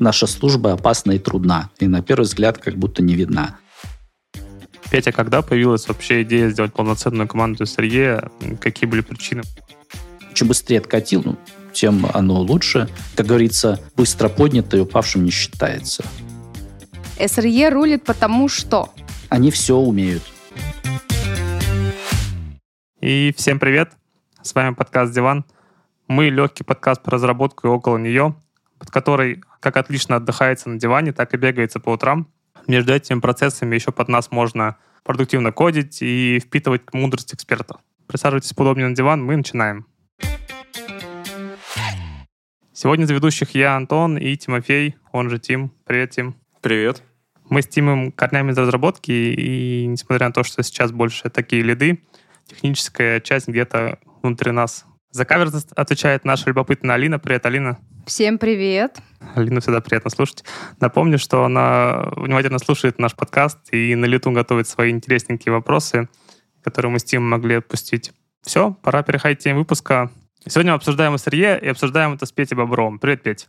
наша служба опасна и трудна, и на первый взгляд как будто не видна. Петя, когда появилась вообще идея сделать полноценную команду SRE? Какие были причины? Чем быстрее откатил, ну, тем оно лучше. Как говорится, быстро поднятый упавшим не считается. SRE рулит потому что? Они все умеют. И всем привет! С вами подкаст «Диван». Мы легкий подкаст по разработку и около нее, под который как отлично отдыхается на диване, так и бегается по утрам. Между этими процессами еще под нас можно продуктивно кодить и впитывать мудрость эксперта. Присаживайтесь поудобнее на диван, мы начинаем. Сегодня за ведущих я, Антон, и Тимофей, он же Тим. Привет, Тим. Привет. Мы с Тимом корнями из разработки, и несмотря на то, что сейчас больше такие лиды, техническая часть где-то внутри нас. За кавер отвечает наша любопытная Алина. Привет, Алина. Всем привет. Алину всегда приятно слушать. Напомню, что она внимательно слушает наш подкаст и на лету готовит свои интересненькие вопросы, которые мы с Тимом могли отпустить. Все, пора переходить к теме выпуска. Сегодня мы обсуждаем SRE и обсуждаем это с Петей Бобровым. Привет, Петь.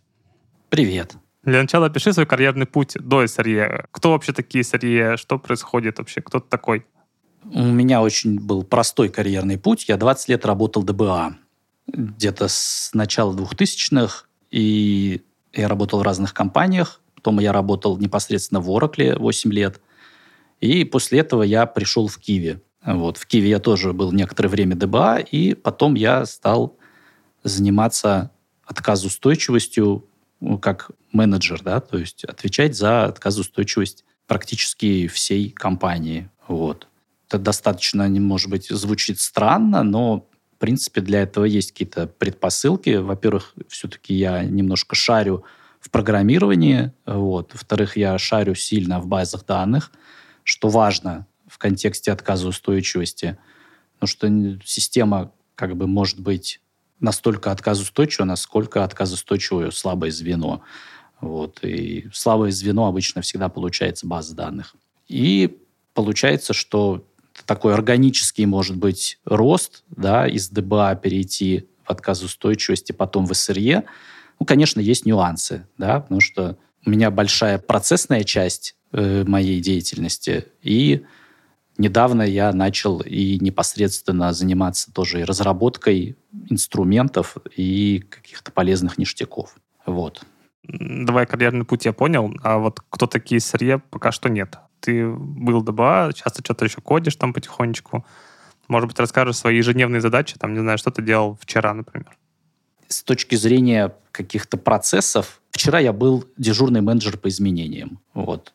Привет. Для начала опиши свой карьерный путь до SRE. Кто вообще такие SRE? Что происходит вообще? Кто ты такой? У меня очень был простой карьерный путь. Я 20 лет работал ДБА. Где-то с начала 2000-х. И я работал в разных компаниях. Потом я работал непосредственно в Oracle 8 лет. И после этого я пришел в Киви. Вот. В Киеве я тоже был некоторое время ДБА, и потом я стал заниматься отказоустойчивостью ну, как менеджер, да, то есть отвечать за отказоустойчивость практически всей компании. Вот. Это достаточно, может быть, звучит странно, но, принципе, для этого есть какие-то предпосылки. Во-первых, все-таки я немножко шарю в программировании, вот. Во-вторых, я шарю сильно в базах данных, что важно в контексте отказоустойчивости, потому что система как бы может быть настолько отказоустойчива, насколько отказоустойчивое слабое звено. Вот. И слабое звено обычно всегда получается база данных. И получается, что такой органический, может быть, рост да, из ДБА перейти в отказоустойчивость и потом в СРЕ. Ну, конечно, есть нюансы, да, потому что у меня большая процессная часть э, моей деятельности, и недавно я начал и непосредственно заниматься тоже и разработкой инструментов и каких-то полезных ништяков. Вот. Давай карьерный путь я понял, а вот кто такие сырье, пока что нет. Ты был ДБА, часто что-то еще кодишь там потихонечку. Может быть, расскажешь свои ежедневные задачи, там, не знаю, что ты делал вчера, например. С точки зрения каких-то процессов, вчера я был дежурный менеджер по изменениям. Вот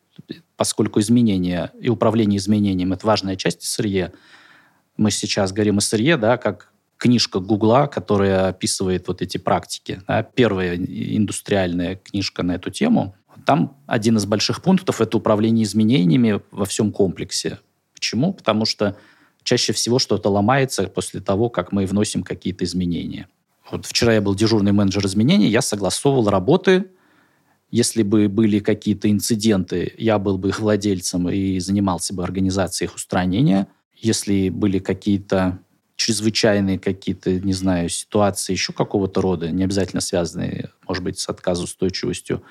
поскольку изменения и управление изменением – это важная часть сырье, мы сейчас говорим о сырье, да, как книжка Гугла, которая описывает вот эти практики. Да, первая индустриальная книжка на эту тему. Там один из больших пунктов – это управление изменениями во всем комплексе. Почему? Потому что чаще всего что-то ломается после того, как мы вносим какие-то изменения. Вот вчера я был дежурный менеджер изменений, я согласовывал работы если бы были какие-то инциденты, я был бы их владельцем и занимался бы организацией их устранения. Если были какие-то чрезвычайные какие-то, не знаю, ситуации еще какого-то рода, не обязательно связанные, может быть, с отказоустойчивостью,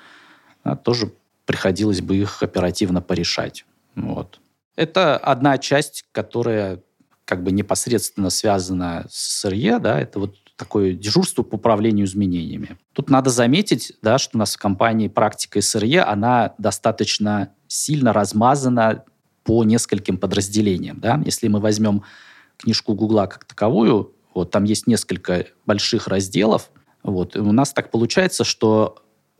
тоже приходилось бы их оперативно порешать. Вот. Это одна часть, которая как бы непосредственно связана с СРЕ, да, это вот такое дежурство по управлению изменениями. Тут надо заметить, да, что у нас в компании практика СРЕ, она достаточно сильно размазана по нескольким подразделениям. Да? Если мы возьмем книжку Гугла как таковую, вот, там есть несколько больших разделов, вот, и у нас так получается, что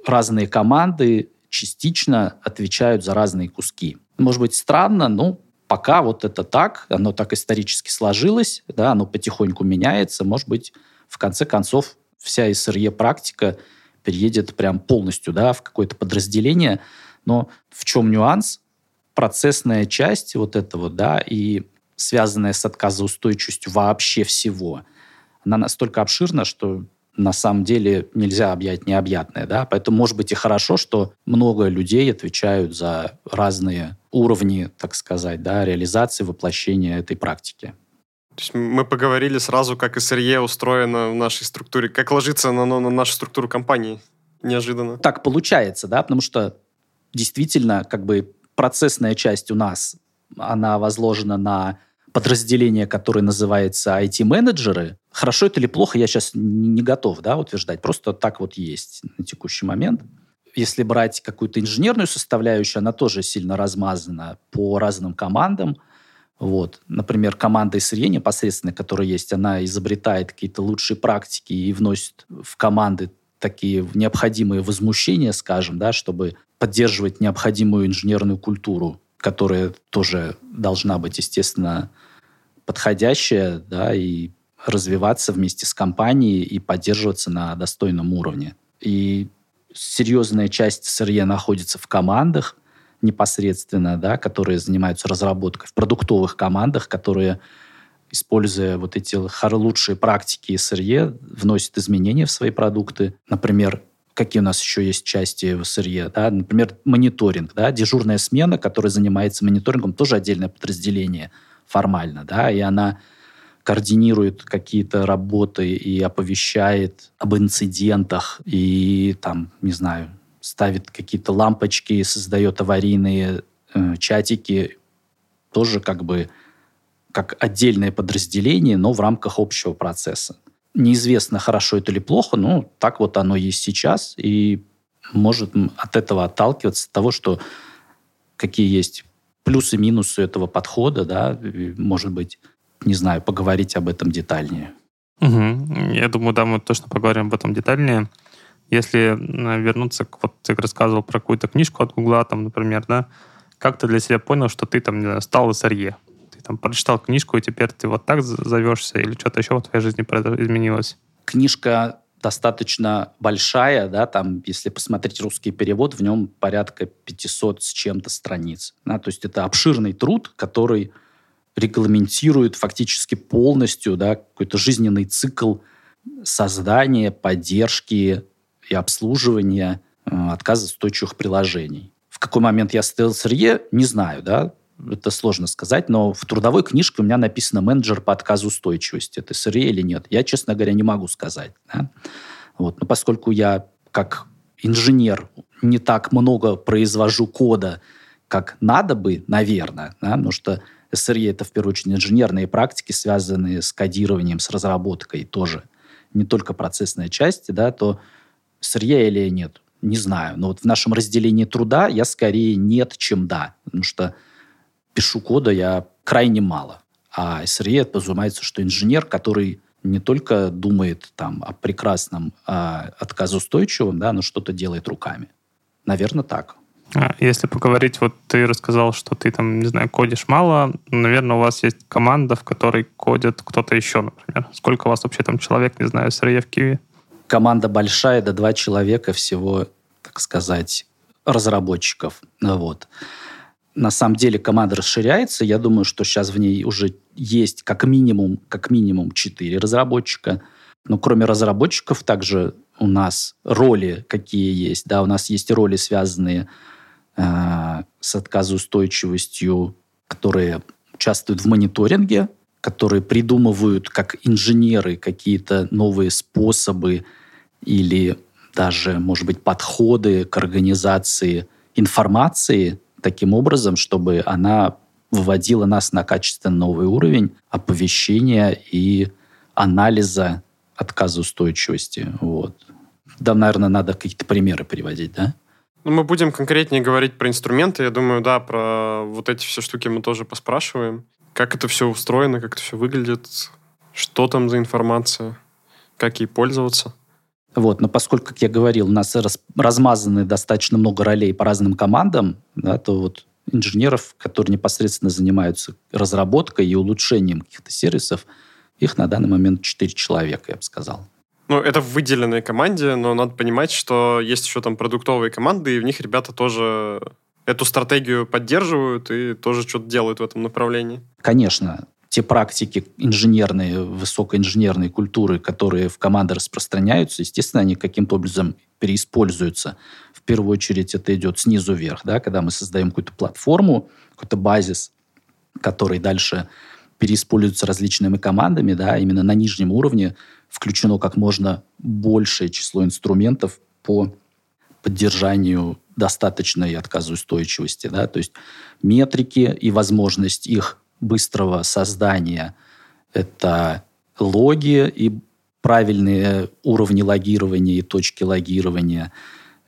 разные команды частично отвечают за разные куски. Может быть, странно, но пока вот это так, оно так исторически сложилось, да, оно потихоньку меняется, может быть, в конце концов вся СРЕ-практика переедет прям полностью да, в какое-то подразделение. Но в чем нюанс? Процессная часть вот этого, да, и связанная с отказоустойчивостью вообще всего, она настолько обширна, что на самом деле нельзя объять необъятное. Да? Поэтому, может быть, и хорошо, что много людей отвечают за разные уровни, так сказать, да, реализации, воплощения этой практики. То есть мы поговорили сразу, как SRE устроено в нашей структуре, как ложится на, на нашу структуру компании. неожиданно. Так получается, да, потому что действительно как бы процессная часть у нас, она возложена на подразделение, которое называется IT-менеджеры. Хорошо это или плохо, я сейчас не готов да, утверждать. Просто так вот есть на текущий момент. Если брать какую-то инженерную составляющую, она тоже сильно размазана по разным командам. Вот. Например, команда сырье непосредственно, которая есть, она изобретает какие-то лучшие практики и вносит в команды такие необходимые возмущения, скажем, да, чтобы поддерживать необходимую инженерную культуру, которая тоже должна быть, естественно, подходящая, да, и развиваться вместе с компанией и поддерживаться на достойном уровне. И серьезная часть СРЕ находится в командах непосредственно, да, которые занимаются разработкой, в продуктовых командах, которые, используя вот эти лучшие практики СРЕ, вносят изменения в свои продукты. Например, какие у нас еще есть части в СРЕ, да? например, мониторинг, да? дежурная смена, которая занимается мониторингом, тоже отдельное подразделение формально, да, и она координирует какие-то работы и оповещает об инцидентах, и там, не знаю, ставит какие-то лампочки, создает аварийные э, чатики, тоже как бы как отдельное подразделение, но в рамках общего процесса. Неизвестно, хорошо это или плохо, но так вот оно есть сейчас, и может от этого отталкиваться, от того, что какие есть плюсы-минусы этого подхода, да, может быть, не знаю, поговорить об этом детальнее. Угу. Я думаю, да, мы точно поговорим об этом детальнее. Если вернуться, к, вот ты рассказывал про какую-то книжку от Гугла, там, например, да, как ты для себя понял, что ты там не знаю, стал СРЕ? Ты там прочитал книжку, и теперь ты вот так зовешься, или что-то еще в твоей жизни изменилось? Книжка достаточно большая, да, там, если посмотреть русский перевод, в нем порядка 500 с чем-то страниц. Да, то есть это обширный труд, который регламентирует фактически полностью да, какой-то жизненный цикл создания, поддержки и обслуживания э, отказоустойчивых приложений. В какой момент я стал сырье, не знаю, да, это сложно сказать, но в трудовой книжке у меня написано менеджер по отказоустойчивости. Это сырье или нет? Я, честно говоря, не могу сказать. Да? Вот. Но поскольку я как инженер не так много произвожу кода, как надо бы, наверное, да, потому что СРЕ это в первую очередь инженерные практики, связанные с кодированием, с разработкой тоже. Не только процессная часть, да, то СРЕ или нет, не знаю. Но вот в нашем разделении труда я скорее нет, чем да. Потому что пишу кода я крайне мало. А СРЕ подразумевается, что инженер, который не только думает там о прекрасном, о отказоустойчивом, да, но что-то делает руками. Наверное, так. А, если поговорить, вот ты рассказал, что ты там, не знаю, кодишь мало, наверное, у вас есть команда, в которой кодит кто-то еще, например. Сколько у вас вообще там человек, не знаю, СРЕ в Киеве? Команда большая, до два человека всего, так сказать, разработчиков. Вот. На самом деле команда расширяется. Я думаю, что сейчас в ней уже есть как минимум, как минимум 4 разработчика. Но кроме разработчиков также у нас роли какие есть. Да, у нас есть роли, связанные Э, с отказоустойчивостью, которые участвуют в мониторинге, которые придумывают как инженеры какие-то новые способы или даже, может быть, подходы к организации информации таким образом, чтобы она выводила нас на качественно новый уровень оповещения и анализа отказоустойчивости. Вот. Да, наверное, надо какие-то примеры приводить, да? Ну, мы будем конкретнее говорить про инструменты. Я думаю, да, про вот эти все штуки мы тоже поспрашиваем. Как это все устроено, как это все выглядит, что там за информация, как ей пользоваться. Вот, но поскольку, как я говорил, у нас раз, размазаны достаточно много ролей по разным командам, да, то вот инженеров, которые непосредственно занимаются разработкой и улучшением каких-то сервисов, их на данный момент 4 человека, я бы сказал. Ну, это в выделенной команде, но надо понимать, что есть еще там продуктовые команды, и в них ребята тоже эту стратегию поддерживают и тоже что-то делают в этом направлении. Конечно, те практики инженерные, высокоинженерной культуры, которые в команды распространяются, естественно, они каким-то образом переиспользуются. В первую очередь это идет снизу вверх, да, когда мы создаем какую-то платформу, какой-то базис, который дальше переиспользуется различными командами, да, именно на нижнем уровне включено как можно большее число инструментов по поддержанию достаточной отказоустойчивости. Да? То есть метрики и возможность их быстрого создания – это логи и правильные уровни логирования и точки логирования.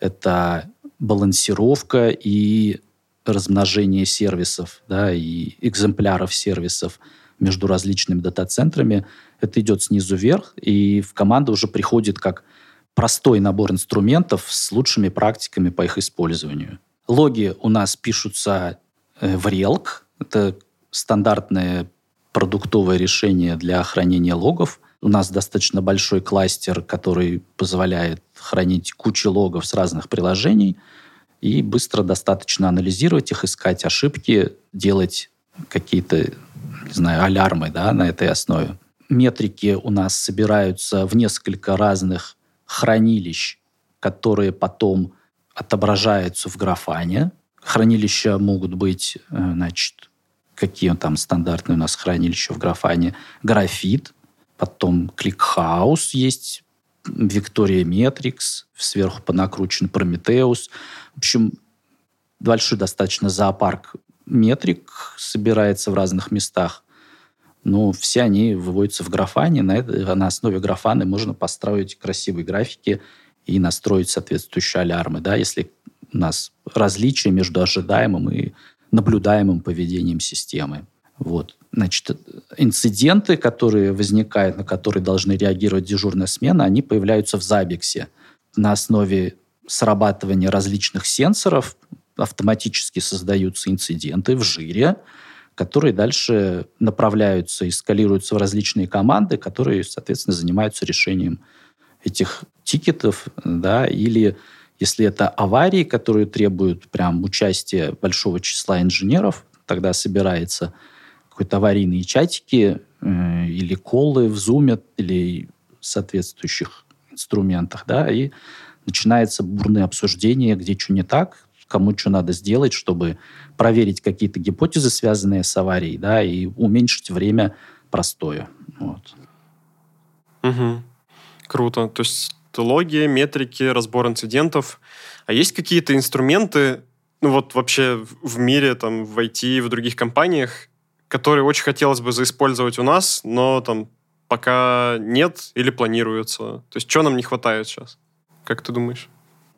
Это балансировка и размножение сервисов да, и экземпляров сервисов между различными дата-центрами. Это идет снизу вверх, и в команду уже приходит как простой набор инструментов с лучшими практиками по их использованию. Логи у нас пишутся э, в Relk. Это стандартное продуктовое решение для хранения логов. У нас достаточно большой кластер, который позволяет хранить кучу логов с разных приложений и быстро достаточно анализировать их, искать ошибки, делать какие-то, не знаю, алярмы да, на этой основе. Метрики у нас собираются в несколько разных хранилищ, которые потом отображаются в графане. Хранилища могут быть, э, значит, какие там стандартные у нас хранилища в графане. Графит, потом ClickHouse есть, Victoria Metrics, сверху понакручен Prometheus. В общем, большой достаточно зоопарк метрик собирается в разных местах. Но все они выводятся в графане. На, это, на основе графаны можно построить красивые графики и настроить соответствующие алярмы. Да, если у нас различия между ожидаемым и наблюдаемым поведением системы. Вот. Значит, инциденты, которые возникают, на которые должны реагировать дежурная смена, они появляются в Забиксе. На основе срабатывания различных сенсоров автоматически создаются инциденты в жире, которые дальше направляются и скалируются в различные команды, которые, соответственно, занимаются решением этих тикетов, да, или если это аварии, которые требуют прям участия большого числа инженеров, тогда собирается какой-то аварийные чатики э, или колы в Zoom или соответствующих инструментах, да, и начинается бурное обсуждение, где что не так, кому что надо сделать, чтобы проверить какие-то гипотезы, связанные с аварией, да, и уменьшить время простоя. Вот. Угу. Круто. То есть логи, метрики, разбор инцидентов. А есть какие-то инструменты, ну вот вообще в мире, там, в IT, в других компаниях, которые очень хотелось бы заиспользовать у нас, но там пока нет или планируется? То есть что нам не хватает сейчас? Как ты думаешь?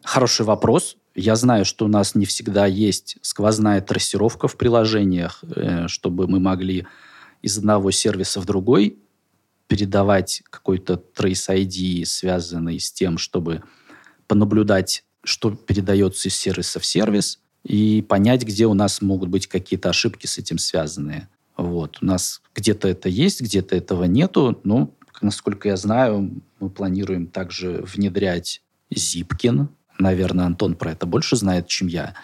Хороший вопрос. Я знаю, что у нас не всегда есть сквозная трассировка в приложениях, э, чтобы мы могли из одного сервиса в другой передавать какой-то Trace ID, связанный с тем, чтобы понаблюдать, что передается из сервиса в сервис, и понять, где у нас могут быть какие-то ошибки с этим связанные. Вот. У нас где-то это есть, где-то этого нету. Но, насколько я знаю, мы планируем также внедрять Zipkin, Наверное, Антон про это больше знает, чем я.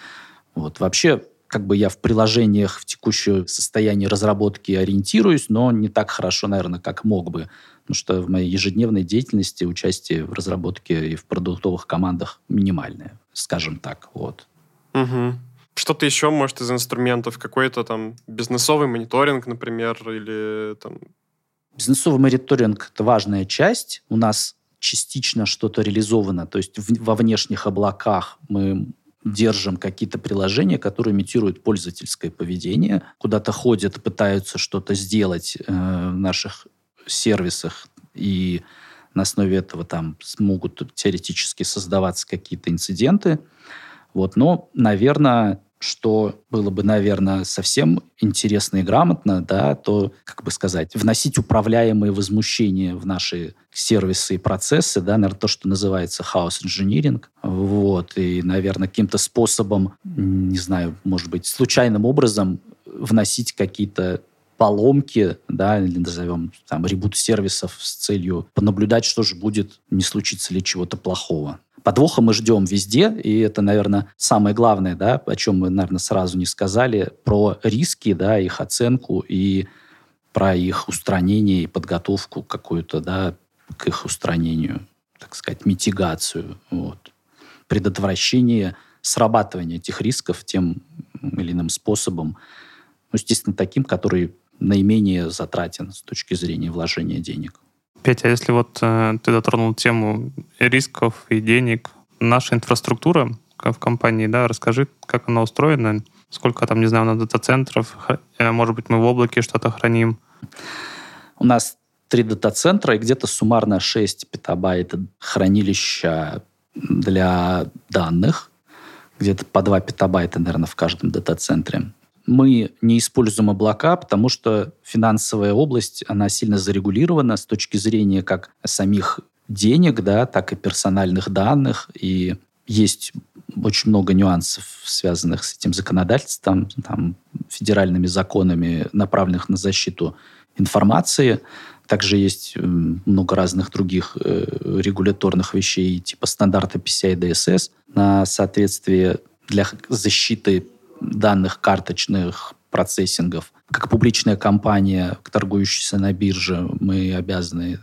Вот. Вообще, как бы я в приложениях в текущее состояние разработки ориентируюсь, но не так хорошо, наверное, как мог бы. Потому что в моей ежедневной деятельности участие в разработке и в продуктовых командах минимальное, скажем так. Вот. Угу. Что-то еще, может, из инструментов? Какой-то там бизнесовый мониторинг, например, или там... Бизнесовый мониторинг – это важная часть. У нас частично что-то реализовано. То есть в, во внешних облаках мы держим какие-то приложения, которые имитируют пользовательское поведение, куда-то ходят, пытаются что-то сделать э, в наших сервисах, и на основе этого там смогут теоретически создаваться какие-то инциденты. Вот. Но, наверное, что было бы, наверное, совсем интересно и грамотно, да, то, как бы сказать, вносить управляемые возмущения в наши сервисы и процессы, да, наверное, то, что называется house engineering, вот, и, наверное, каким-то способом, не знаю, может быть, случайным образом вносить какие-то поломки, да, или назовем там ребут сервисов с целью понаблюдать, что же будет, не случится ли чего-то плохого. Подвоха мы ждем везде, и это, наверное, самое главное, да, о чем мы, наверное, сразу не сказали, про риски, да, их оценку и про их устранение и подготовку какую-то, да, к их устранению, так сказать, митигацию, вот. предотвращение срабатывания этих рисков тем или иным способом, ну, естественно, таким, который наименее затратен с точки зрения вложения денег. Петя, а если вот э, ты дотронул тему рисков и денег, наша инфраструктура в компании, да, расскажи, как она устроена, сколько там, не знаю, на дата-центров, э, может быть, мы в облаке что-то храним. У нас три дата-центра и где-то суммарно 6 петабайт хранилища для данных, где-то по 2 петабайта, наверное, в каждом дата-центре. Мы не используем облака, потому что финансовая область, она сильно зарегулирована с точки зрения как самих денег, да, так и персональных данных. И есть очень много нюансов, связанных с этим законодательством, там, федеральными законами, направленных на защиту информации. Также есть много разных других э, регуляторных вещей, типа стандарта PCI DSS на соответствие для защиты данных карточных процессингов. Как публичная компания, торгующаяся на бирже, мы обязаны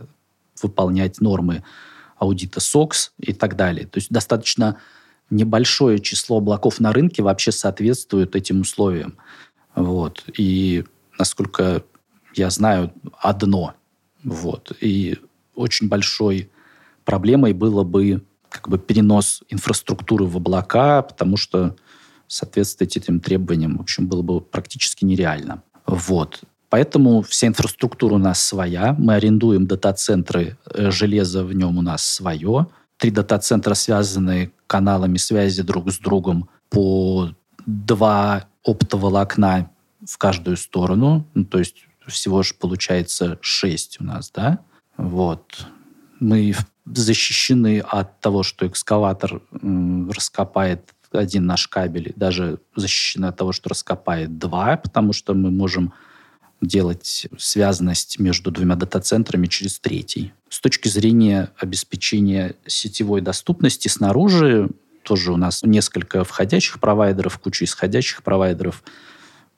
выполнять нормы аудита SOX и так далее. То есть достаточно небольшое число облаков на рынке вообще соответствует этим условиям. Вот. И, насколько я знаю, одно. Вот. И очень большой проблемой было бы как бы перенос инфраструктуры в облака, потому что соответствовать этим требованиям, в общем, было бы практически нереально. Вот. Поэтому вся инфраструктура у нас своя. Мы арендуем дата-центры, э, железо в нем у нас свое. Три дата-центра связаны каналами связи друг с другом по два оптоволокна в каждую сторону. Ну, то есть всего же получается шесть у нас, да? Вот. Мы защищены от того, что экскаватор раскопает один наш кабель, даже защищены от того, что раскопает два, потому что мы можем делать связанность между двумя дата-центрами через третий. С точки зрения обеспечения сетевой доступности снаружи, тоже у нас несколько входящих провайдеров, куча исходящих провайдеров.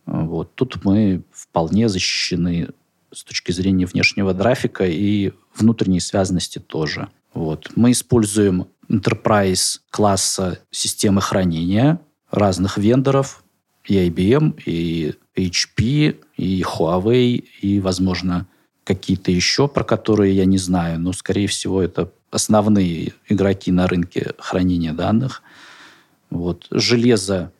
Вот. Тут мы вполне защищены с точки зрения внешнего трафика и внутренней связанности тоже. Вот. Мы используем enterprise класса системы хранения разных вендоров, и IBM, и HP, и Huawei, и, возможно, какие-то еще, про которые я не знаю, но, скорее всего, это основные игроки на рынке хранения данных. Вот. Железо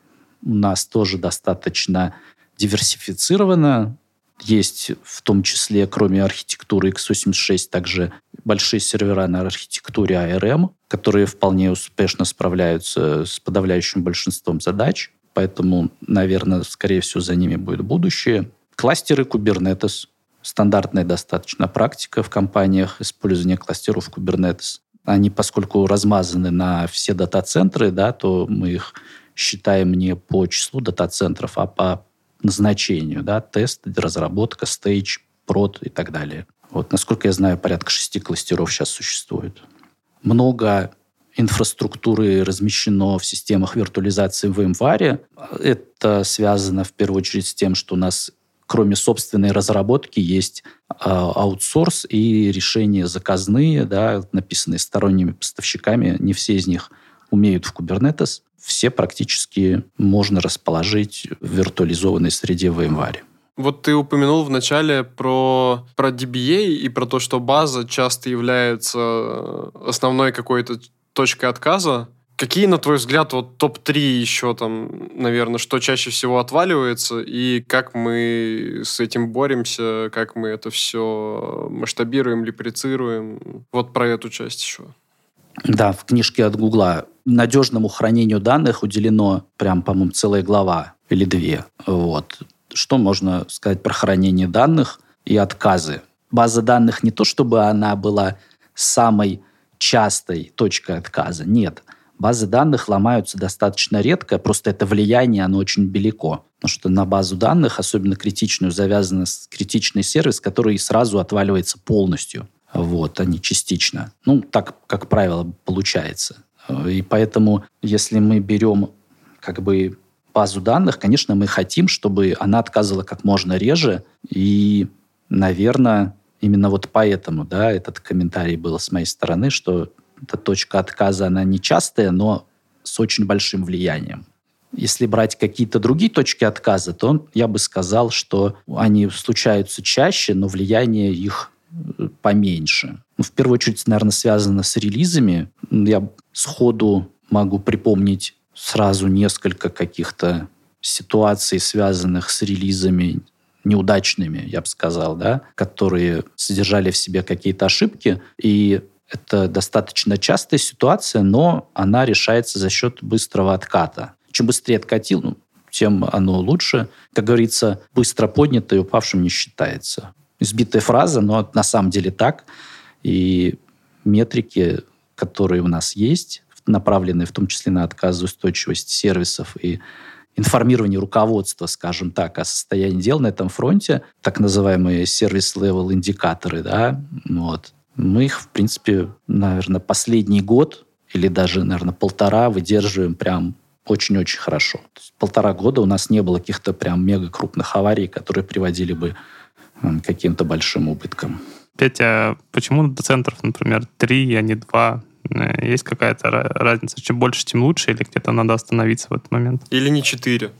у нас тоже достаточно диверсифицировано. Есть в том числе, кроме архитектуры x86, также большие сервера на архитектуре ARM, которые вполне успешно справляются с подавляющим большинством задач. Поэтому, наверное, скорее всего, за ними будет будущее. Кластеры Kubernetes. Стандартная достаточно практика в компаниях использования кластеров Kubernetes. Они, поскольку размазаны на все дата-центры, да, то мы их считаем не по числу дата-центров, а по назначению, да, тест, разработка, стейдж, прод и так далее. Вот, насколько я знаю, порядка шести кластеров сейчас существует. Много инфраструктуры размещено в системах виртуализации в VMware. Это связано в первую очередь с тем, что у нас кроме собственной разработки есть э, аутсорс и решения заказные, да, написанные сторонними поставщиками. Не все из них умеют в Kubernetes все практически можно расположить в виртуализованной среде в VMware. Вот ты упомянул в начале про, про DBA и про то, что база часто является основной какой-то точкой отказа. Какие, на твой взгляд, вот топ-3 еще там, наверное, что чаще всего отваливается, и как мы с этим боремся, как мы это все масштабируем, липрицируем? Вот про эту часть еще. Да, в книжке от Гугла надежному хранению данных уделено прям, по-моему, целая глава или две. Вот. Что можно сказать про хранение данных и отказы? База данных не то, чтобы она была самой частой точкой отказа. Нет. Базы данных ломаются достаточно редко, просто это влияние, оно очень велико. Потому что на базу данных, особенно критичную, завязан критичный сервис, который сразу отваливается полностью вот, не частично. Ну, так, как правило, получается. И поэтому, если мы берем как бы базу данных, конечно, мы хотим, чтобы она отказывала как можно реже. И, наверное, именно вот поэтому, да, этот комментарий был с моей стороны, что эта точка отказа, она не частая, но с очень большим влиянием. Если брать какие-то другие точки отказа, то я бы сказал, что они случаются чаще, но влияние их поменьше. Ну, в первую очередь, наверное, связано с релизами. Я сходу могу припомнить сразу несколько каких-то ситуаций, связанных с релизами неудачными, я бы сказал, да, которые содержали в себе какие-то ошибки. И это достаточно частая ситуация, но она решается за счет быстрого отката. Чем быстрее откатил, ну, тем оно лучше. Как говорится, быстро поднятое упавшим не считается. Избитая фраза, но на самом деле так. И метрики, которые у нас есть, направленные в том числе на отказоустойчивость сервисов и информирование руководства, скажем так, о состоянии дел на этом фронте, так называемые service-level индикаторы, да, вот. Мы их, в принципе, наверное, последний год или даже, наверное, полтора выдерживаем прям очень-очень хорошо. Полтора года у нас не было каких-то прям мега крупных аварий, которые приводили бы каким-то большим убыткам. Петя, почему до центров, например, три, а не два? Э, есть какая-то разница? Чем больше, тем лучше, или где-то надо остановиться в этот момент? Или не четыре?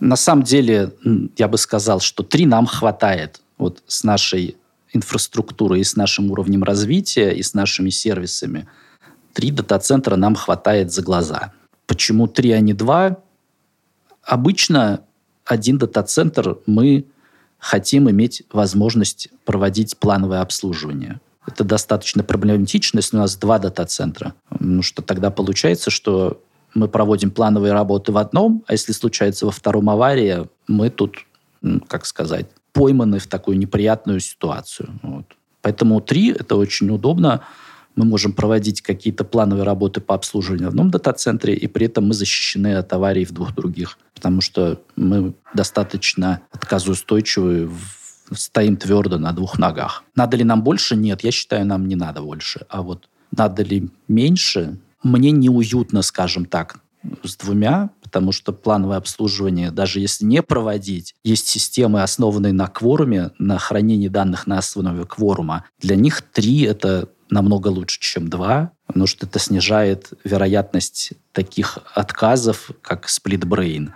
На самом деле, я бы сказал, что три нам хватает. Вот с нашей инфраструктурой и с нашим уровнем развития, и с нашими сервисами. Три дата-центра нам хватает за глаза. Почему три, а не два? Обычно один дата-центр мы хотим иметь возможность проводить плановое обслуживание. Это достаточно проблематично, если у нас два дата-центра. Ну, что тогда получается, что мы проводим плановые работы в одном, а если случается во втором авария, мы тут, как сказать, пойманы в такую неприятную ситуацию. Вот. Поэтому три – это очень удобно. Мы можем проводить какие-то плановые работы по обслуживанию в одном дата-центре, и при этом мы защищены от аварий в двух других, потому что мы достаточно отказоустойчивы стоим твердо на двух ногах. Надо ли нам больше? Нет, я считаю, нам не надо больше. А вот надо ли меньше? Мне неуютно, скажем так, с двумя, потому что плановое обслуживание, даже если не проводить, есть системы, основанные на кворуме, на хранении данных на основе кворума. Для них три — это намного лучше, чем два, потому что это снижает вероятность таких отказов, как brain.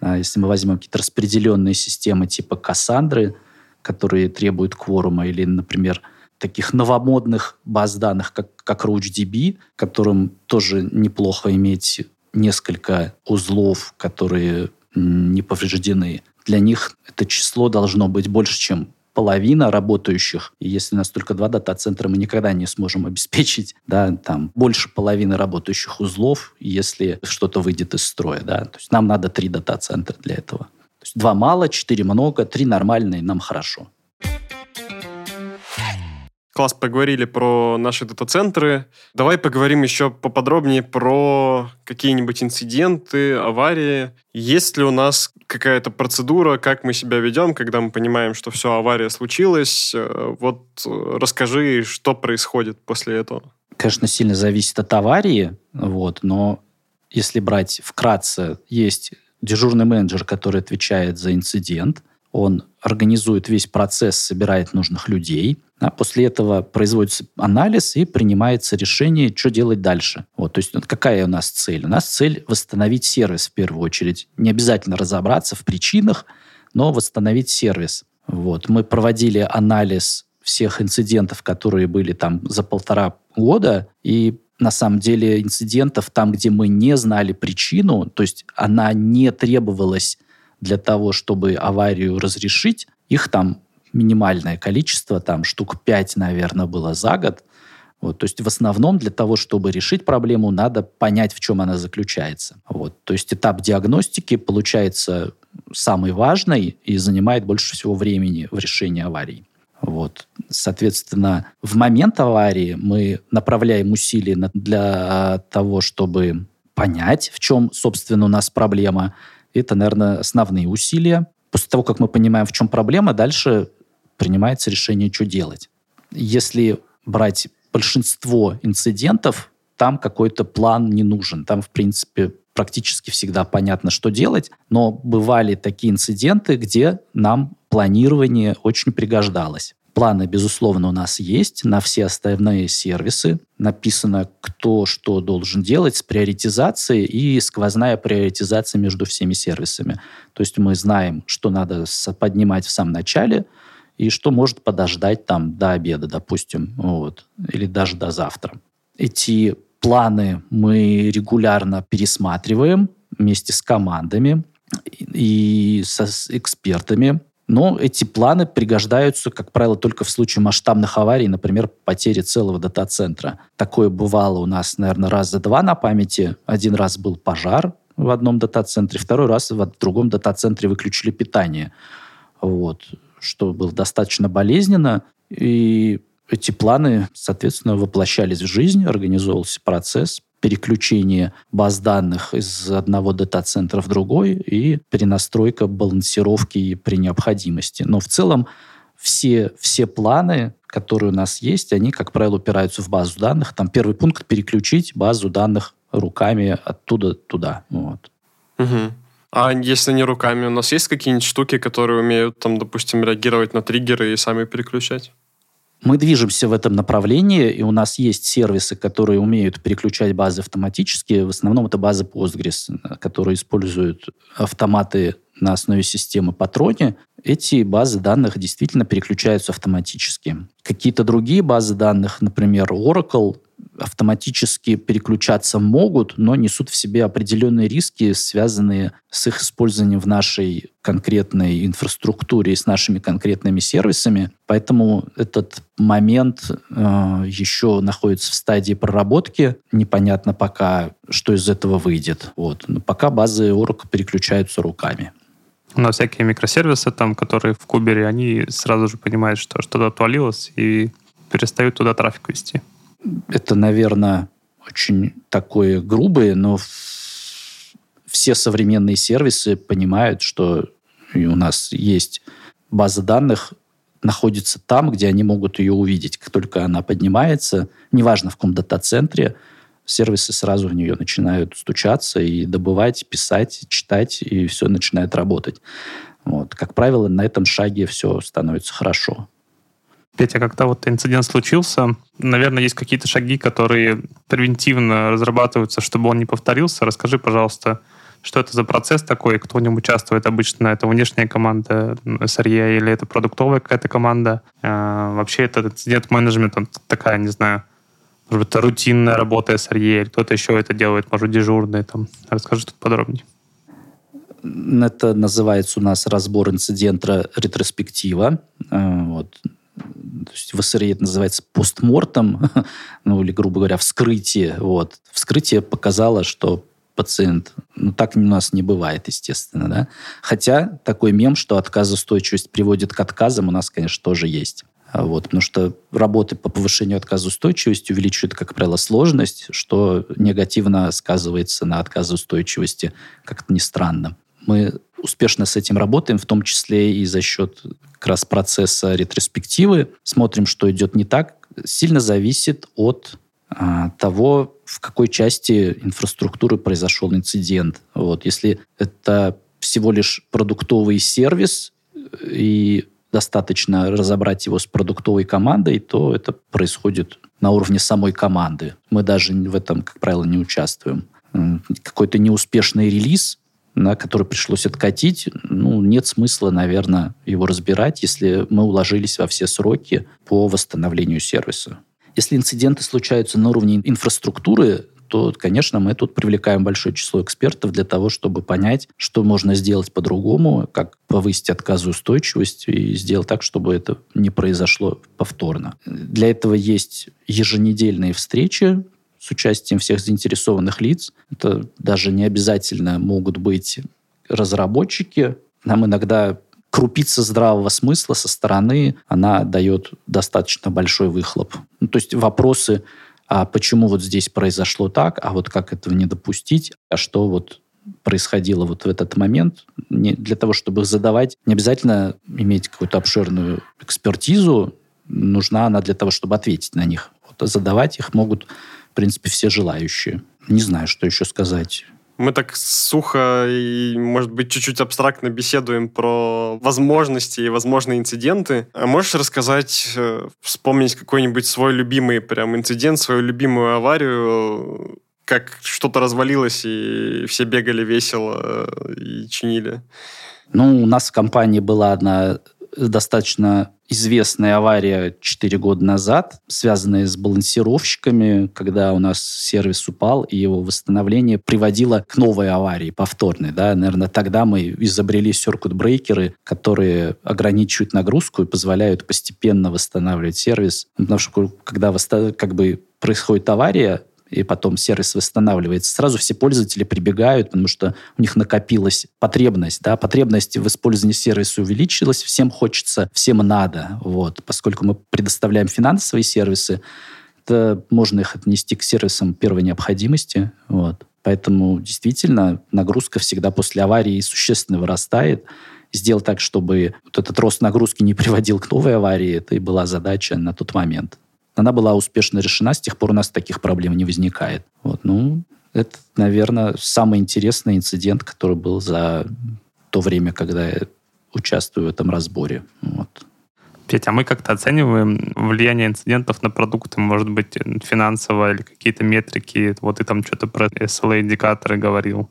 А если мы возьмем какие-то распределенные системы типа Кассандры, которые требуют кворума, или, например, таких новомодных баз данных, как, как RouchDB, которым тоже неплохо иметь несколько узлов, которые не повреждены. Для них это число должно быть больше, чем половина работающих. И если у нас только два дата-центра, мы никогда не сможем обеспечить да, там, больше половины работающих узлов, если что-то выйдет из строя. Да. То есть нам надо три дата-центра для этого есть два мало, четыре много, три нормальные, нам хорошо. Класс, поговорили про наши дата-центры. Давай поговорим еще поподробнее про какие-нибудь инциденты, аварии. Есть ли у нас какая-то процедура, как мы себя ведем, когда мы понимаем, что все, авария случилась? Э, вот э, расскажи, что происходит после этого. Конечно, сильно зависит от аварии, вот, но если брать вкратце, есть дежурный менеджер, который отвечает за инцидент, он организует весь процесс, собирает нужных людей. А после этого производится анализ и принимается решение, что делать дальше. Вот, то есть какая у нас цель? У нас цель восстановить сервис в первую очередь. Не обязательно разобраться в причинах, но восстановить сервис. Вот. Мы проводили анализ всех инцидентов, которые были там за полтора года, и на самом деле инцидентов там, где мы не знали причину, то есть она не требовалась для того, чтобы аварию разрешить, их там минимальное количество, там штук 5, наверное, было за год. Вот, то есть в основном для того, чтобы решить проблему, надо понять, в чем она заключается. Вот, то есть этап диагностики получается самый важный и занимает больше всего времени в решении аварий. Вот. Соответственно, в момент аварии мы направляем усилия для того, чтобы понять, в чем, собственно, у нас проблема. Это, наверное, основные усилия. После того, как мы понимаем, в чем проблема, дальше принимается решение, что делать. Если брать большинство инцидентов, там какой-то план не нужен. Там, в принципе, практически всегда понятно, что делать, но бывали такие инциденты, где нам планирование очень пригождалось. Планы, безусловно, у нас есть на все остальные сервисы. Написано, кто что должен делать с приоритизацией и сквозная приоритизация между всеми сервисами. То есть мы знаем, что надо поднимать в самом начале, и что может подождать там до обеда, допустим, вот, или даже до завтра. Эти планы мы регулярно пересматриваем вместе с командами и со с экспертами. Но эти планы пригождаются, как правило, только в случае масштабных аварий, например, потери целого дата-центра. Такое бывало у нас, наверное, раза два на памяти. Один раз был пожар в одном дата-центре, второй раз в другом дата-центре выключили питание. Вот. Что было достаточно болезненно. И эти планы, соответственно, воплощались в жизнь, организовывался процесс переключения баз данных из одного дата-центра в другой и перенастройка балансировки при необходимости. Но в целом все, все планы, которые у нас есть, они, как правило, упираются в базу данных. Там первый пункт – переключить базу данных руками оттуда туда. Вот. Угу. А если не руками, у нас есть какие-нибудь штуки, которые умеют, там, допустим, реагировать на триггеры и сами переключать? Мы движемся в этом направлении, и у нас есть сервисы, которые умеют переключать базы автоматически. В основном это базы Postgres, которые используют автоматы на основе системы Patroni. Эти базы данных действительно переключаются автоматически. Какие-то другие базы данных, например, Oracle, автоматически переключаться могут, но несут в себе определенные риски, связанные с их использованием в нашей конкретной инфраструктуре и с нашими конкретными сервисами. Поэтому этот момент э, еще находится в стадии проработки. Непонятно пока, что из этого выйдет. Вот. Но пока базы Oracle переключаются руками. На всякие микросервисы, там, которые в Кубере, они сразу же понимают, что что-то отвалилось и перестают туда трафик вести это, наверное, очень такое грубое, но все современные сервисы понимают, что у нас есть база данных, находится там, где они могут ее увидеть. Как только она поднимается, неважно в каком дата-центре, сервисы сразу в нее начинают стучаться и добывать, писать, читать, и все начинает работать. Вот. Как правило, на этом шаге все становится хорошо. Петя, когда вот инцидент случился, наверное, есть какие-то шаги, которые превентивно разрабатываются, чтобы он не повторился. Расскажи, пожалуйста, что это за процесс такой, кто в нем участвует обычно? Это внешняя команда SRE или это продуктовая какая-то команда? А, вообще это инцидент-менеджмент, такая, не знаю, может быть, это рутинная работа SRE, или кто-то еще это делает, может, дежурный. Там. Расскажи тут подробнее. Это называется у нас разбор инцидента ретроспектива. А, вот то есть в СРИ это называется постмортом, ну или, грубо говоря, вскрытие. Вот. Вскрытие показало, что пациент, ну так у нас не бывает, естественно, да. Хотя такой мем, что отказоустойчивость приводит к отказам, у нас, конечно, тоже есть. Вот, потому что работы по повышению отказоустойчивости увеличивают, как правило, сложность, что негативно сказывается на отказоустойчивости, как-то не странно. Мы успешно с этим работаем, в том числе и за счет как раз процесса ретроспективы. Смотрим, что идет не так. Сильно зависит от а, того, в какой части инфраструктуры произошел инцидент. Вот. Если это всего лишь продуктовый сервис и достаточно разобрать его с продуктовой командой, то это происходит на уровне самой команды. Мы даже в этом, как правило, не участвуем. Какой-то неуспешный релиз на который пришлось откатить, ну, нет смысла, наверное, его разбирать, если мы уложились во все сроки по восстановлению сервиса. Если инциденты случаются на уровне инфраструктуры, то, конечно, мы тут привлекаем большое число экспертов для того, чтобы понять, что можно сделать по-другому, как повысить отказоустойчивость и сделать так, чтобы это не произошло повторно. Для этого есть еженедельные встречи с участием всех заинтересованных лиц. Это даже не обязательно могут быть разработчики. Нам иногда крупица здравого смысла со стороны, она дает достаточно большой выхлоп. Ну, то есть вопросы, а почему вот здесь произошло так, а вот как этого не допустить, а что вот происходило вот в этот момент, не, для того, чтобы их задавать, не обязательно иметь какую-то обширную экспертизу, нужна она для того, чтобы ответить на них. Вот, задавать их могут в принципе, все желающие. Не знаю, что еще сказать. Мы так сухо и, может быть, чуть-чуть абстрактно беседуем про возможности и возможные инциденты. А можешь рассказать, э, вспомнить какой-нибудь свой любимый прям инцидент, свою любимую аварию, как что-то развалилось, и все бегали весело э, и чинили? Ну, у нас в компании была одна достаточно известная авария 4 года назад, связанная с балансировщиками, когда у нас сервис упал, и его восстановление приводило к новой аварии, повторной. Да? Наверное, тогда мы изобрели circuit-брейкеры, которые ограничивают нагрузку и позволяют постепенно восстанавливать сервис. Потому что когда как бы происходит авария, и потом сервис восстанавливается, сразу все пользователи прибегают, потому что у них накопилась потребность, да, потребность в использовании сервиса увеличилась, всем хочется, всем надо, вот, поскольку мы предоставляем финансовые сервисы, это можно их отнести к сервисам первой необходимости, вот. Поэтому действительно нагрузка всегда после аварии существенно вырастает. Сделать так, чтобы вот этот рост нагрузки не приводил к новой аварии, это и была задача на тот момент она была успешно решена, с тех пор у нас таких проблем не возникает. Вот, ну, это, наверное, самый интересный инцидент, который был за то время, когда я участвую в этом разборе. Вот. Петя, а мы как-то оцениваем влияние инцидентов на продукты, может быть, финансово или какие-то метрики. Вот ты там что-то про SLA-индикаторы говорил.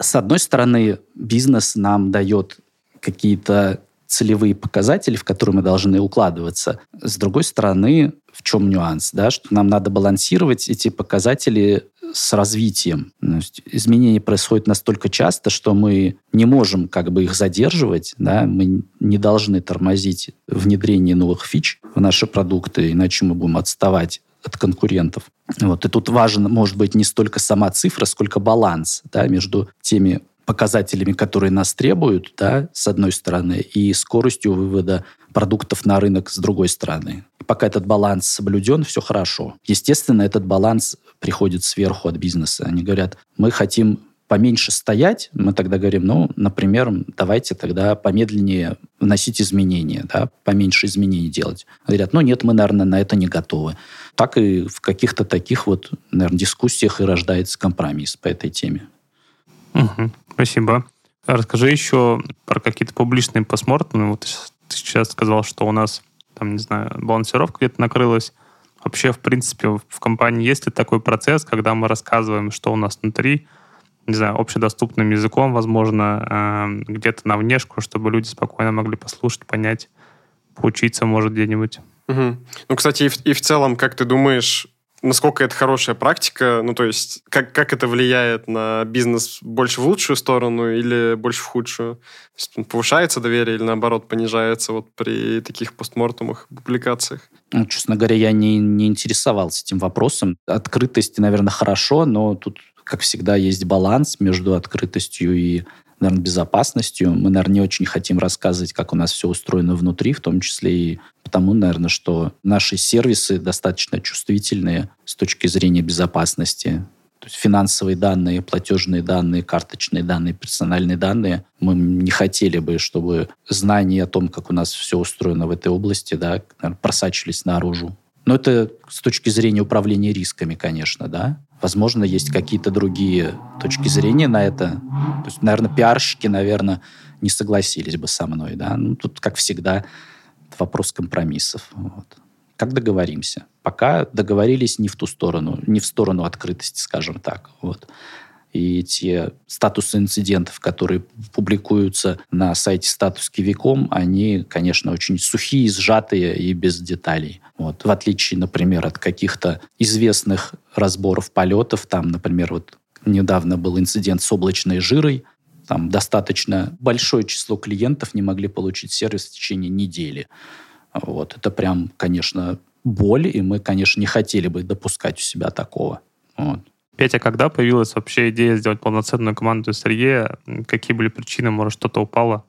С одной стороны, бизнес нам дает какие-то целевые показатели, в которые мы должны укладываться. С другой стороны, в чем нюанс, да, что нам надо балансировать эти показатели с развитием. То есть изменения происходят настолько часто, что мы не можем как бы их задерживать, да, мы не должны тормозить внедрение новых фич в наши продукты, иначе мы будем отставать от конкурентов. Вот. И тут важен, может быть, не столько сама цифра, сколько баланс да, между теми показателями, которые нас требуют, да, с одной стороны, и скоростью вывода продуктов на рынок с другой стороны. Пока этот баланс соблюден, все хорошо. Естественно, этот баланс приходит сверху от бизнеса. Они говорят, мы хотим поменьше стоять, мы тогда говорим, ну, например, давайте тогда помедленнее вносить изменения, да, поменьше изменений делать. Говорят, ну нет, мы, наверное, на это не готовы. Так и в каких-то таких вот, наверное, дискуссиях и рождается компромисс по этой теме. Угу. Спасибо. Расскажи еще про какие-то публичные постмортемы. Вот ты сейчас сказал, что у нас, там, не знаю, балансировка где-то накрылась. Вообще, в принципе, в компании есть ли такой процесс, когда мы рассказываем, что у нас внутри, не знаю, общедоступным языком, возможно, э, где-то на внешку, чтобы люди спокойно могли послушать, понять, поучиться, может, где-нибудь. Угу. Ну, кстати, и в, и в целом, как ты думаешь, насколько это хорошая практика, ну, то есть, как, как это влияет на бизнес больше в лучшую сторону или больше в худшую? повышается доверие или, наоборот, понижается вот при таких постмортумах, публикациях? Ну, честно говоря, я не, не интересовался этим вопросом. Открытость, наверное, хорошо, но тут, как всегда, есть баланс между открытостью и наверное, безопасностью. Мы, наверное, не очень хотим рассказывать, как у нас все устроено внутри, в том числе и потому, наверное, что наши сервисы достаточно чувствительные с точки зрения безопасности. То есть финансовые данные, платежные данные, карточные данные, персональные данные. Мы не хотели бы, чтобы знания о том, как у нас все устроено в этой области, да, просачивались наружу. Но это с точки зрения управления рисками, конечно, да. Возможно, есть какие-то другие точки зрения на это. То есть, наверное, пиарщики, наверное, не согласились бы со мной, да. Ну, тут, как всегда, вопрос компромиссов. Вот. Как договоримся? Пока договорились не в ту сторону, не в сторону открытости, скажем так. Вот. И те статусы инцидентов, которые публикуются на сайте статус Кивиком, они, конечно, очень сухие, сжатые и без деталей. Вот. В отличие, например, от каких-то известных разборов полетов, там, например, вот недавно был инцидент с облачной жирой, там достаточно большое число клиентов не могли получить сервис в течение недели. Вот. Это прям, конечно, боль, и мы, конечно, не хотели бы допускать у себя такого. Вот. Петя, когда появилась вообще идея сделать полноценную команду SRE? Какие были причины? Может, что-то упало?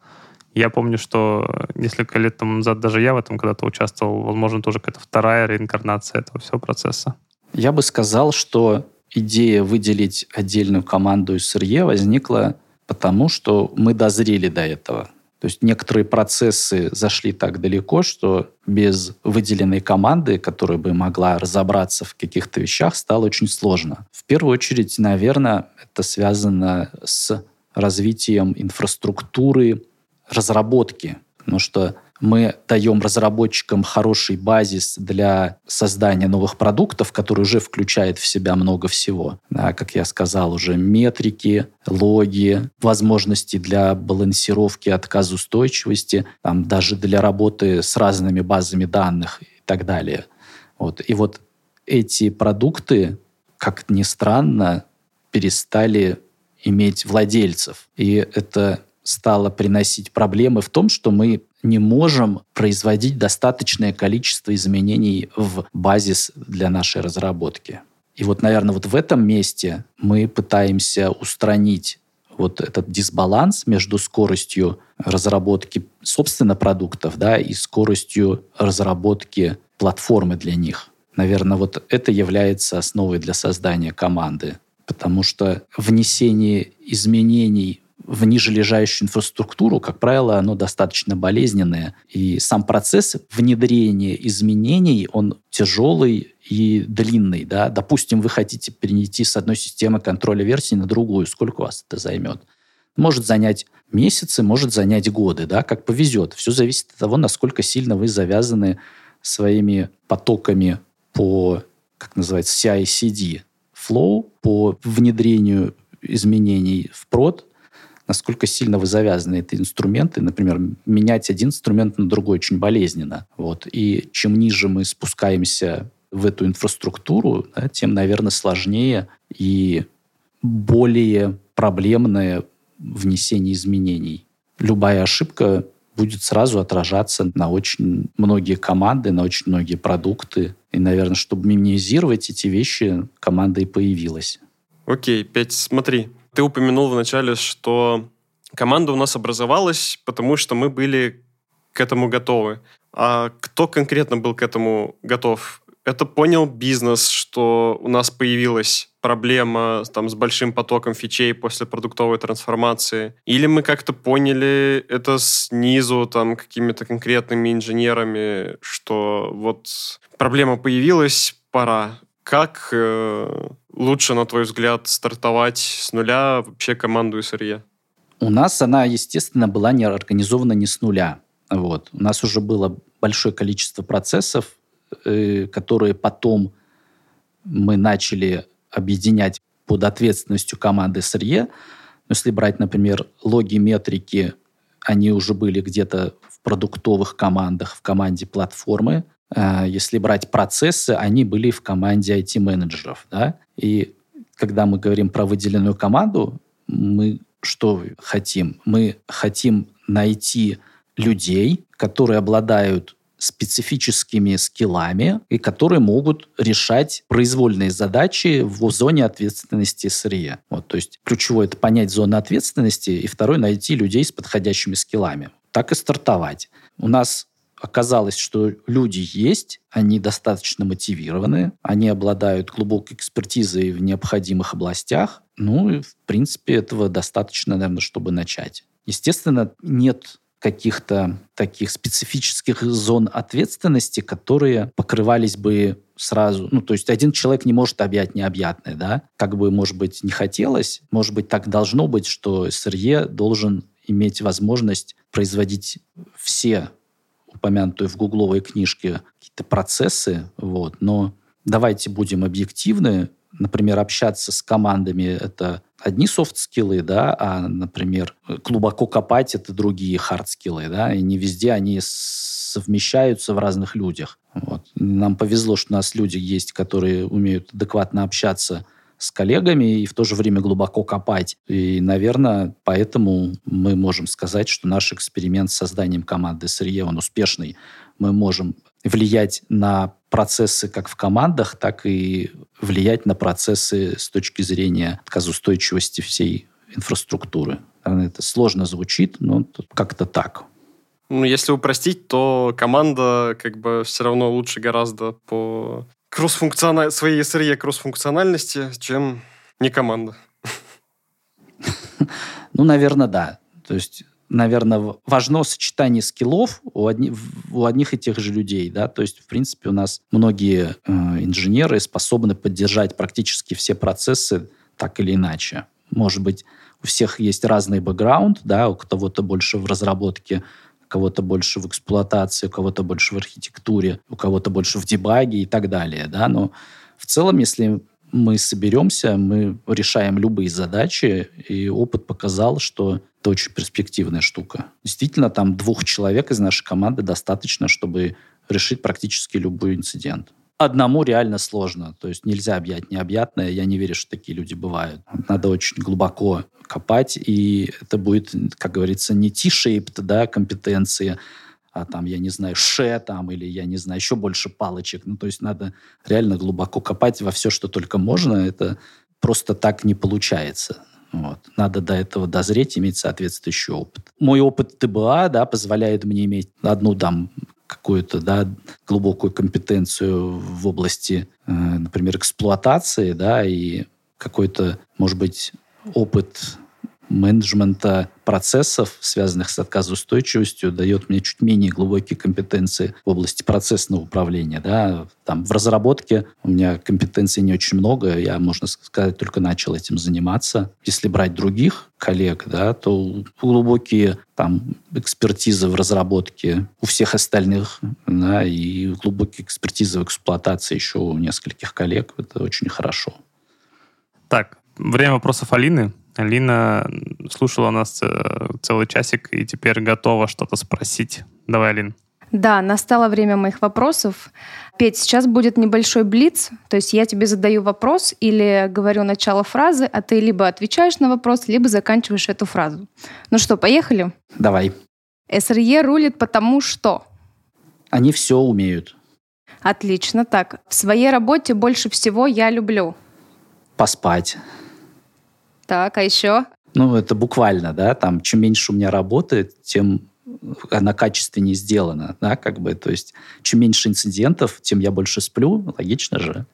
Я помню, что несколько лет тому назад даже я в этом когда-то участвовал. Возможно, тоже какая-то вторая реинкарнация этого всего процесса. Я бы сказал, что идея выделить отдельную команду SRE возникла потому, что мы дозрели до этого. То есть некоторые процессы зашли так далеко, что без выделенной команды, которая бы могла разобраться в каких-то вещах, стало очень сложно. В первую очередь, наверное, это связано с развитием инфраструктуры разработки. Потому что мы даем разработчикам хороший базис для создания новых продуктов, который уже включает в себя много всего. Да, как я сказал, уже метрики, логи, возможности для балансировки, отказоустойчивости, там, даже для работы с разными базами данных и так далее. Вот. И вот эти продукты, как ни странно, перестали иметь владельцев. И это стало приносить проблемы в том, что мы не можем производить достаточное количество изменений в базис для нашей разработки. И вот, наверное, вот в этом месте мы пытаемся устранить вот этот дисбаланс между скоростью разработки, собственно, продуктов, да, и скоростью разработки платформы для них. Наверное, вот это является основой для создания команды, потому что внесение изменений в нижележащую инфраструктуру, как правило, оно достаточно болезненное. И сам процесс внедрения изменений, он тяжелый и длинный. Да? Допустим, вы хотите перейти с одной системы контроля версий на другую. Сколько у вас это займет? Может занять месяцы, может занять годы, да, как повезет. Все зависит от того, насколько сильно вы завязаны своими потоками по, как называется, CI-CD flow, по внедрению изменений в прод, насколько сильно вы завязаны эти инструменты. Например, менять один инструмент на другой очень болезненно. Вот. И чем ниже мы спускаемся в эту инфраструктуру, да, тем, наверное, сложнее и более проблемное внесение изменений. Любая ошибка будет сразу отражаться на очень многие команды, на очень многие продукты. И, наверное, чтобы минимизировать эти вещи, команда и появилась. Окей, Петь, смотри, ты упомянул вначале, что команда у нас образовалась, потому что мы были к этому готовы. А кто конкретно был к этому готов? Это понял бизнес, что у нас появилась проблема там, с большим потоком фичей после продуктовой трансформации? Или мы как-то поняли это снизу, там, какими-то конкретными инженерами, что вот проблема появилась, пора. Как э, лучше, на твой взгляд, стартовать с нуля вообще команду SRE? У нас она, естественно, была не организована не с нуля. Вот. У нас уже было большое количество процессов, э, которые потом мы начали объединять под ответственностью команды SRE. Если брать, например, логи, метрики, они уже были где-то в продуктовых командах, в команде платформы. Э, если брать процессы, они были в команде IT-менеджеров. Да? И когда мы говорим про выделенную команду, мы что хотим? Мы хотим найти людей, которые обладают специфическими скиллами и которые могут решать произвольные задачи в зоне ответственности SRE. Вот, то есть ключевое – это понять зону ответственности, и второе – найти людей с подходящими скиллами. Так и стартовать. У нас оказалось, что люди есть, они достаточно мотивированы, они обладают глубокой экспертизой в необходимых областях. Ну, и, в принципе, этого достаточно, наверное, чтобы начать. Естественно, нет каких-то таких специфических зон ответственности, которые покрывались бы сразу. Ну, то есть один человек не может объять необъятное, да? Как бы, может быть, не хотелось, может быть, так должно быть, что СРЕ должен иметь возможность производить все упомянутые в гугловой книжке какие-то процессы, вот, но давайте будем объективны, например, общаться с командами – это одни софт-скиллы, да, а, например, глубоко копать – это другие хард-скиллы, да, и не везде они совмещаются в разных людях. Вот. Нам повезло, что у нас люди есть, которые умеют адекватно общаться с коллегами и в то же время глубоко копать. И, наверное, поэтому мы можем сказать, что наш эксперимент с созданием команды SRE, он успешный. Мы можем влиять на процессы как в командах, так и влиять на процессы с точки зрения отказоустойчивости всей инфраструктуры. Это сложно звучит, но как-то так. Ну, если упростить, то команда как бы все равно лучше гораздо по кроссфункциональ... своей SRE кроссфункциональности, чем не команда. Ну, наверное, да. То есть наверное, важно сочетание скиллов у, одни, у одних и тех же людей. Да? То есть, в принципе, у нас многие э, инженеры способны поддержать практически все процессы так или иначе. Может быть, у всех есть разный бэкграунд, да, у кого-то больше в разработке кого-то больше в эксплуатации, у кого-то больше в архитектуре, у кого-то больше в дебаге и так далее. Да? Но в целом, если мы соберемся, мы решаем любые задачи, и опыт показал, что это очень перспективная штука. Действительно, там двух человек из нашей команды достаточно, чтобы решить практически любой инцидент. Одному реально сложно, то есть нельзя объять необъятное. Я не верю, что такие люди бывают. Надо очень глубоко копать, и это будет, как говорится, не T-shaped да, компетенции, а там, я не знаю, ше там, или, я не знаю, еще больше палочек. Ну, то есть надо реально глубоко копать во все, что только можно. Это просто так не получается. Вот. Надо до этого дозреть, иметь соответствующий опыт. Мой опыт ТБА да, позволяет мне иметь одну там какую-то да, глубокую компетенцию в области, э, например, эксплуатации, да, и какой-то, может быть, опыт менеджмента процессов, связанных с отказоустойчивостью, дает мне чуть менее глубокие компетенции в области процессного управления. Да. Там, в разработке у меня компетенций не очень много, я, можно сказать, только начал этим заниматься. Если брать других коллег, да, то глубокие там, экспертизы в разработке у всех остальных, да, и глубокие экспертизы в эксплуатации еще у нескольких коллег. Это очень хорошо. Так, время вопросов Алины. Алина слушала нас э, целый часик и теперь готова что-то спросить. Давай, Алин. Да, настало время моих вопросов. Петь, сейчас будет небольшой блиц, то есть я тебе задаю вопрос или говорю начало фразы, а ты либо отвечаешь на вопрос, либо заканчиваешь эту фразу. Ну что, поехали? Давай. СРЕ рулит потому что? Они все умеют. Отлично. Так, в своей работе больше всего я люблю. Поспать. Так, а еще? Ну, это буквально, да, там, чем меньше у меня работает, тем она качественнее сделана, да, как бы, то есть, чем меньше инцидентов, тем я больше сплю, логично же.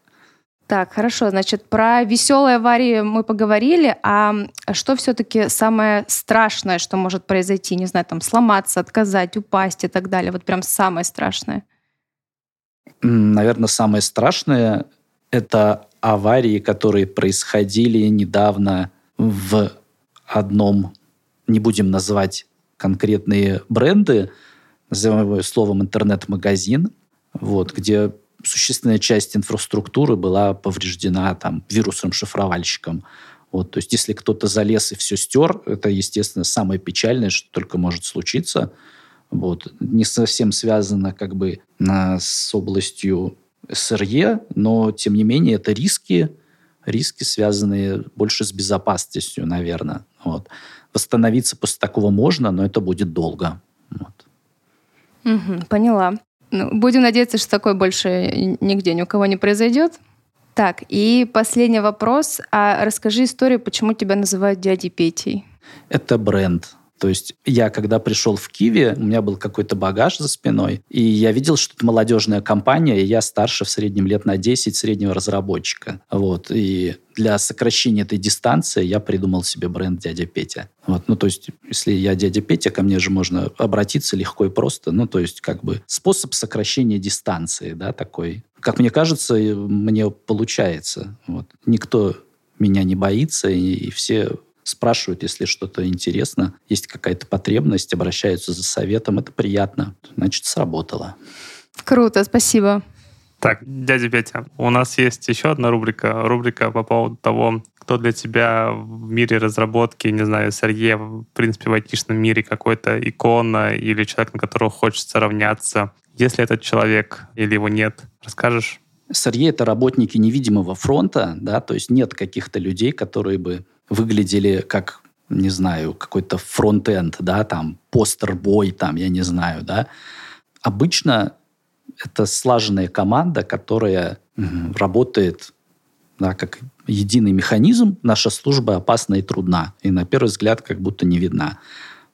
Так, хорошо, значит, про веселые аварии мы поговорили, а что все-таки самое страшное, что может произойти, не знаю, там, сломаться, отказать, упасть и так далее, вот прям самое страшное? Наверное, самое страшное – это аварии, которые происходили недавно в одном, не будем называть конкретные бренды, назовем его словом интернет-магазин, вот, где существенная часть инфраструктуры была повреждена там, вирусом-шифровальщиком. Вот, то есть если кто-то залез и все стер, это, естественно, самое печальное, что только может случиться. Вот. Не совсем связано как бы с областью СРЕ, но, тем не менее, это риски, риски, связанные больше с безопасностью, наверное. Вот. Восстановиться после такого можно, но это будет долго. Вот. Угу, поняла. Ну, будем надеяться, что такое больше нигде ни у кого не произойдет. Так, и последний вопрос. А расскажи историю, почему тебя называют дядей Петей. Это бренд. То есть я, когда пришел в Киви, у меня был какой-то багаж за спиной, и я видел, что это молодежная компания, и я старше в среднем лет на 10 среднего разработчика. Вот. И для сокращения этой дистанции я придумал себе бренд «Дядя Петя». Вот. Ну, то есть, если я «Дядя Петя», ко мне же можно обратиться легко и просто. Ну, то есть, как бы способ сокращения дистанции, да, такой. Как мне кажется, мне получается. Вот. Никто меня не боится, и, и все спрашивают, если что-то интересно, есть какая-то потребность, обращаются за советом. Это приятно. Значит, сработало. Круто, спасибо. Так, дядя Петя, у нас есть еще одна рубрика. Рубрика по поводу того, кто для тебя в мире разработки, не знаю, SRE, в принципе, в айтишном мире какой-то икона или человек, на которого хочется равняться. Если этот человек или его нет, расскажешь? SRE — это работники невидимого фронта, да, то есть нет каких-то людей, которые бы выглядели как, не знаю, какой-то фронт-энд, да, там, постер-бой, там, я не знаю, да. Обычно это слаженная команда, которая работает да, как единый механизм. Наша служба опасна и трудна. И на первый взгляд как будто не видна.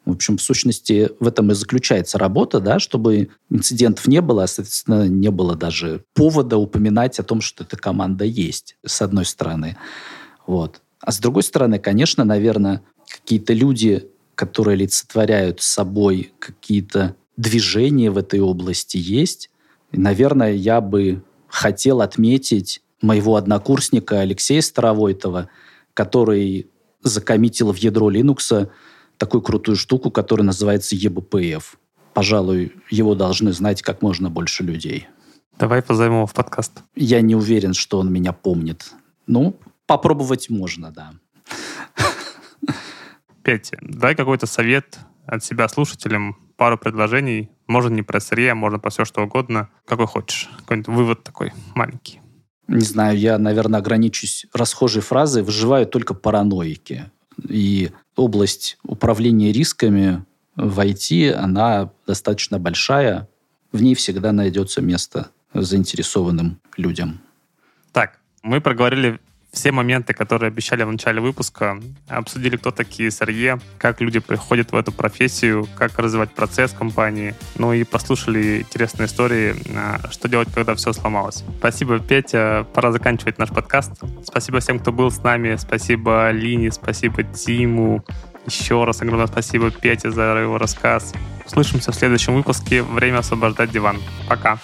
В общем, в сущности, в этом и заключается работа, да, чтобы инцидентов не было, а, соответственно, не было даже повода упоминать о том, что эта команда есть, с одной стороны. Вот. А с другой стороны, конечно, наверное, какие-то люди, которые олицетворяют собой какие-то движения в этой области есть. И, наверное, я бы хотел отметить моего однокурсника Алексея Старовойтова, который закоммитил в ядро Linux такую крутую штуку, которая называется eBPF. пожалуй, его должны знать как можно больше людей. Давай позовем его в подкаст. Я не уверен, что он меня помнит. Ну, попробовать можно, да. Петя, дай какой-то совет от себя слушателям, пару предложений. Можно не про сырье, можно про все, что угодно. Какой хочешь. Какой-нибудь вывод такой маленький. Не знаю, я, наверное, ограничусь расхожей фразой «выживают только параноики». И область управления рисками в IT, она достаточно большая. В ней всегда найдется место заинтересованным людям. Так, мы проговорили все моменты, которые обещали в начале выпуска, обсудили, кто такие SRE, как люди приходят в эту профессию, как развивать процесс компании, ну и послушали интересные истории, а, что делать, когда все сломалось. Спасибо, Петя. Пора заканчивать наш подкаст. Спасибо всем, кто был с нами. Спасибо Лине, спасибо Тиму. Еще раз огромное спасибо Пете за его рассказ. Услышимся в следующем выпуске. Время освобождать диван. Пока.